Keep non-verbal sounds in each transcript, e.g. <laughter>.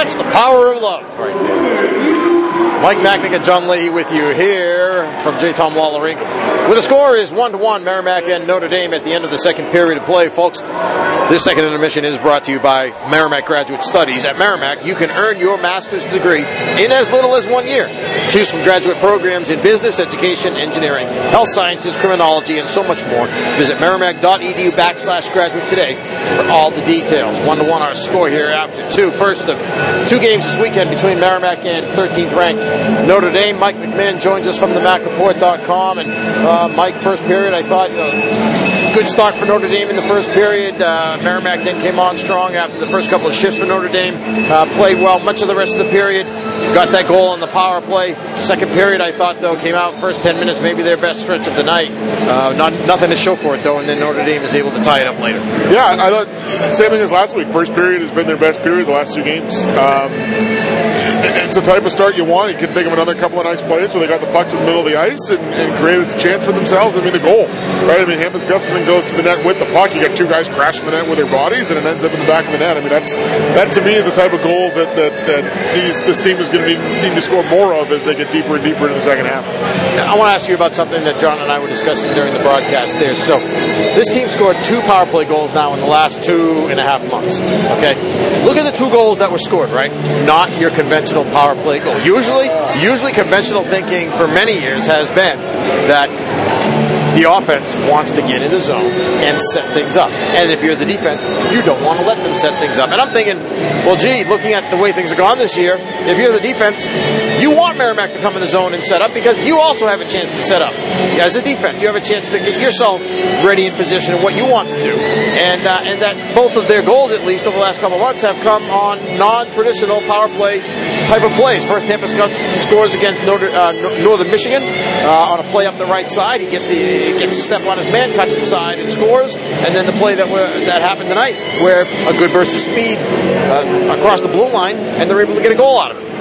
That's the power of love right there. Mike Macknick and John Leahy with you here from J. Tom Lawler Inc. Where the score is 1 to 1, Merrimack and Notre Dame at the end of the second period of play, folks. This second intermission is brought to you by Merrimack Graduate Studies. At Merrimack, you can earn your master's degree in as little as one year. Choose from graduate programs in business, education, engineering, health sciences, criminology, and so much more. Visit merrimack.edu backslash graduate today for all the details. 1 to 1 our score here after two. First of two games this weekend between Merrimack and 13th ranked Notre Dame. Mike McMahon joins us from the MackReport.com. And uh, Mike, first period, I thought, good start for Notre Dame in the first period. Uh, Merrimack then came on strong after the first couple of shifts for Notre Dame. Uh, played well much of the rest of the period. Got that goal on the power play. Second period, I thought, though, came out first 10 minutes, maybe their best stretch of the night. Uh, not, nothing to show for it, though, and then Notre Dame is able to tie it up later. Yeah, I thought same thing as last week. First period has been their best period the last two games. Um, it's the type of start you want. You can think of another couple of nice plays where they got the puck to the middle of the ice and, and created a chance for themselves. I mean, the goal, right? I mean, Hampus Gustafsson goes to the net with the puck. You got two guys crashing the net with their bodies, and it ends up in the back of the net. I mean, that's that to me is the type of goals that that, that these this team is going to need, to score more of as they get deeper and deeper into the second half. I want to ask you about something that John and I were discussing during the broadcast there. So, this team scored two power play goals now in the last two and a half months. Okay, look at the two goals that were scored. Right, not your conventional power play goal. Usually, usually conventional thinking for many years has been that the offense wants to get in the zone and set things up. And if you're the defense, you don't want to let them set things up. And I'm thinking, well, gee, looking at the way things have gone this year, if you're the defense, you want Merrimack to come in the zone and set up because you also have a chance to set up. As a defense, you have a chance to get yourself ready in position and what you want to do. And uh, and that both of their goals, at least over the last couple of months, have come on non-traditional power play type of plays. First, Tampa scores against uh, Northern Michigan uh, on a play up the right side. He gets a, gets a step on his man, cuts inside, and scores. And then the play that that happened tonight, where a good burst of speed uh, across the blue line, and they're able to get a goal out of it.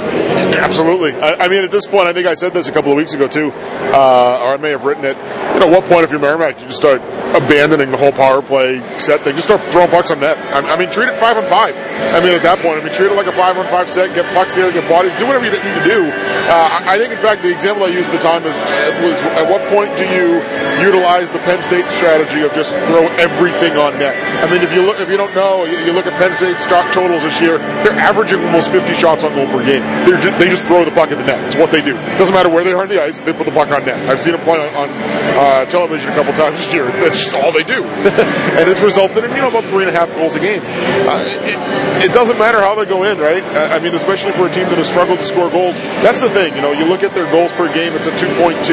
Absolutely. I, I, mean, at this point, I think I said this a couple of weeks ago too, uh, or I may have written it. You know, what point if you're Merrimack, you just start abandoning the whole power play set thing, just start throwing pucks on net. I, I mean, treat it five on five. I mean, at that point, I mean, treat it like a five on five set. Get pucks here, get bodies, do whatever you need to do. Uh, I think, in fact, the example I used at the time was, was at what point do you utilize the Penn State strategy of just throw everything on net? I mean, if you look, if you don't know, you look at Penn State's totals this year, they're averaging almost 50 shots on goal per game. Just, they just throw the puck at the net. It's what they do. Doesn't matter where they are on the ice, they put the puck on net. I've seen them play on, on uh, television a couple times this year. That's just all they do. <laughs> and it's resulted in, you know, about three and a half goals a game. Uh, it, it, doesn't matter how they go in, right? I mean, especially for a team that has struggled to score goals. That's the thing, you know, you look at their goals per game, it's a 2.2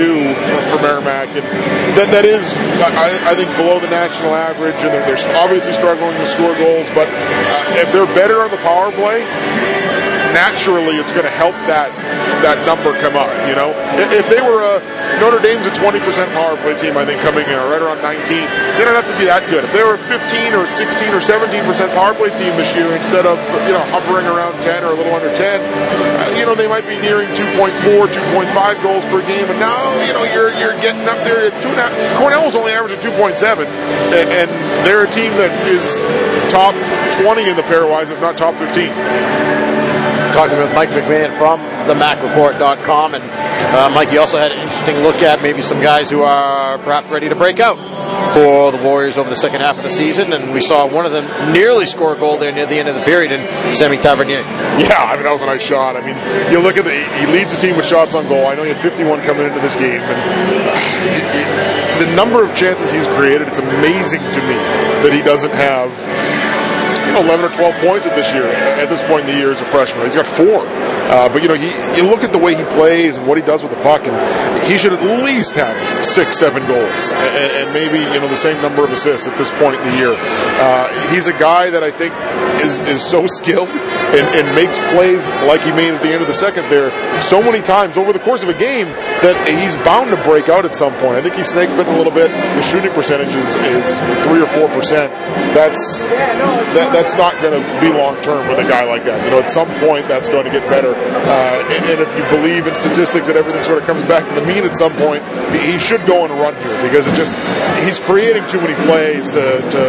for Merrimack. And that, that is, I, I think, below the national average. And they're, they're obviously struggling to score goals. But uh, if they're better on the power play, naturally it's going to help that that number come up. You know, if they were a Notre Dame's a 20% power play team, I think coming in, right around 19, they don't have to be that good. If they were a 15 or 16 or 17% power play team this year, instead of you know hovering around 10 or a little under 10, uh, you know they might be nearing 2.4, 2.5 goals per game. And now you know you're you're getting up there at two and a half. Cornell was only averaging 2.7, and they're a team that is top 20 in the pairwise, if not top 15 talking with Mike McMahon from themackreport.com. And uh, Mike, you also had an interesting look at maybe some guys who are perhaps ready to break out for the Warriors over the second half of the season. And we saw one of them nearly score a goal there near the end of the period in Semi Tavernier. Yeah, I mean, that was a nice shot. I mean, you look at the, he leads the team with shots on goal. I know he had 51 coming into this game. And uh, the number of chances he's created, it's amazing to me that he doesn't have 11 or 12 points at this year. At this point in the year as a freshman, he's got four. Uh, but you know, he, you look at the way he plays and what he does with the puck, and he should at least have six, seven goals, and, and maybe you know the same number of assists at this point in the year. Uh, he's a guy that I think is is so <laughs> skilled and, and makes plays like he made at the end of the second there so many times over the course of a game that he's bound to break out at some point. I think he snake bitten a little bit. His shooting percentage is, is three or four percent. That's that, that's not going to be long term with a guy like that. You know, at some point that's going to get better. Uh, and, and, if you believe in statistics and everything sort of comes back to the mean at some point, he should go on a run here because it just he's creating too many plays to to,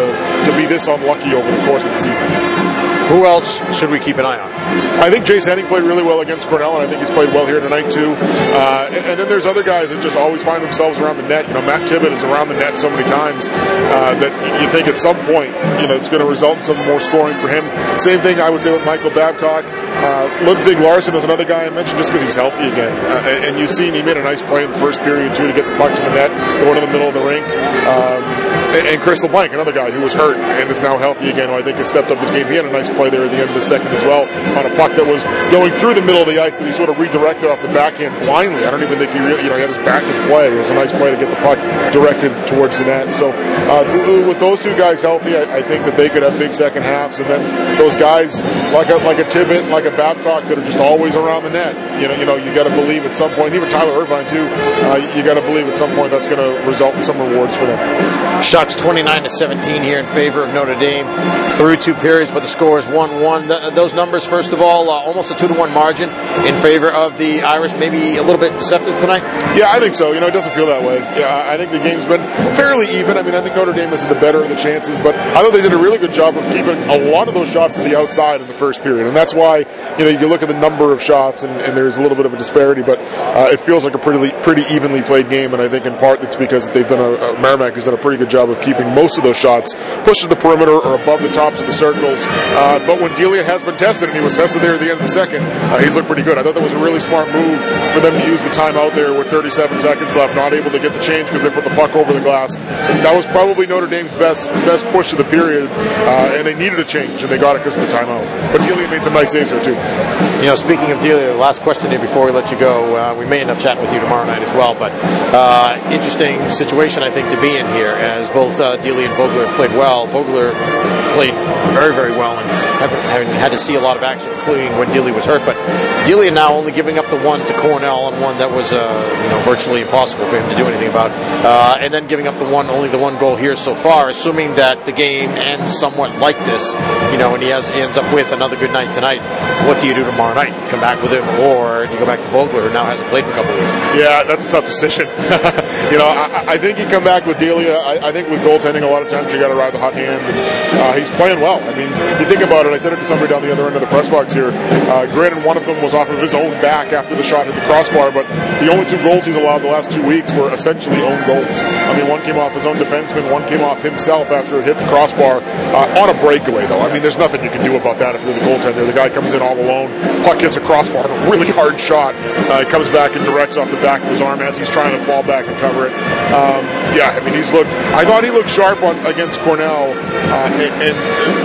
to be this unlucky over the course of the season. Who else should we keep an eye on? I think Jase Henning played really well against Cornell, and I think he's played well here tonight too. Uh, and, then there's other guys that just always find themselves around the net. You know, Matt Tibbet is around the net so many times uh, that you think at some point, you know, it's going to result in some more scoring for him. Same thing I would say with Michael Babcock. Uh, Ludvig Larsson is another guy I mentioned just because he's healthy again. Uh, and, you've seen he made a nice play in the first period too to get the puck to the net, going to the middle of the rink. Um, and, Crystal Blank, another guy who was hurt and is now healthy again, who I think has stepped up his game. He had a nice play there at the end of the second as well on a puck that was going through the middle of the ice and he sort of redirected off the backhand blindly. I don't even think he really, you know, he had his back to the play. It was a nice play to get the puck directed towards the net. So uh, with those two guys healthy, I, I, think that they could have big second halves. And then those guys like a like a Tibbet, like a Babcock, that are just always around the net. You know, you know, you got to believe at some point. Even Tyler Irvine too. Uh, you got to believe at some point that's going to result in some rewards for them. Shots 29 to 17 here in favor of Notre Dame through two periods, but the score is 1-1. those numbers, first of all, uh, almost a two to one margin in favor of the Irish. Maybe a little bit deceptive tonight. Yeah, I think so. You know, it doesn't feel that way. Yeah, I think the game's been fairly even. I mean, I think Notre Dame is in the better of the chances, but I thought they did a really good job of keeping a lot of those shots to the outside in the first period, and that's why you know you look at the number of shots, and, and there's a little bit of a disparity, but uh, it feels like a pretty pretty evenly played game, and I think in part it's because they've done a, uh, Merrimack has done a pretty good job of keeping most of those shots pushed to the perimeter or above the tops of the circles. Uh, but when Delia has been tested, and he was tested there at the end of the second, uh, he's looked pretty good. I thought that was a really smart move for them to use the timeout there with 37 seconds left, not able to get the change because they put the puck over the glass. That was probably Notre Dame's best best push of the period, uh, and they needed a change, and they got it because of the timeout. But Delia made some nice saves there too. You know, speaking of Delia, last question here before we let you go. Uh, we may end up chatting with you tomorrow night as well, but uh, interesting situation I think to be in here as both uh, Delia and Vogler played well. Vogler played very, very well and having had to see a lot of action, including when Dilly was hurt. But Dilly now only giving up the one to Cornell and one that was uh, you know virtually impossible for him to do anything about, uh, and then giving up the one only the one goal here so far. Assuming that the game ends somewhat like this, you know, and he has ends up with another good night tonight. What do you do tomorrow night? Come back with him, or you go back to Vogler, who now hasn't played for a couple of weeks? Yeah, that's a tough decision. <laughs> you know, I, I, think you come back with Delia. I, I, think with goaltending, a lot of times you got to ride the hot hand. And, uh, he's playing well. I mean, you think about it. I said it to somebody down the other end of the press box here. Uh, granted, one of them was off of his own back after the shot hit the crossbar, but the only two goals he's allowed the last two weeks were essentially own goals. I mean, one came off his own defenseman, one came off himself after it hit the crossbar uh, on a breakaway. Though, I mean, there's nothing you can do about that if you're the goaltender. The guy comes in all alone, puck hits a crossbar, a really hard shot. Uh, he comes back and directs off the back of his arm as he's trying to fall back and cover it. Um, yeah, I mean, he's looked. I thought he looked sharp on against Cornell, uh, and, and,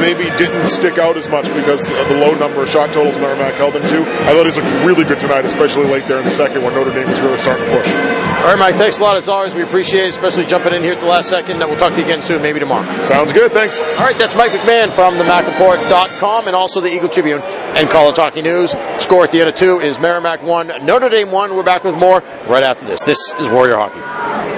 maybe didn't stick out as much because of the low number of shot totals Merrimack held him to. I thought he's looked really good tonight, especially late there in the second when Notre Dame was really starting to push. All right, Mike. Thanks a lot as always. We appreciate it, especially jumping in here at the last second. We'll talk to you again soon, maybe tomorrow. Sounds good. Thanks. All right, that's Mike McMahon from the MackReport.com and also the Eagle Tribune and Call College Hockey News. Score at the end of two is Merrimack one, Notre Dame one. We're back with more right after this. This is Warrior Hockey.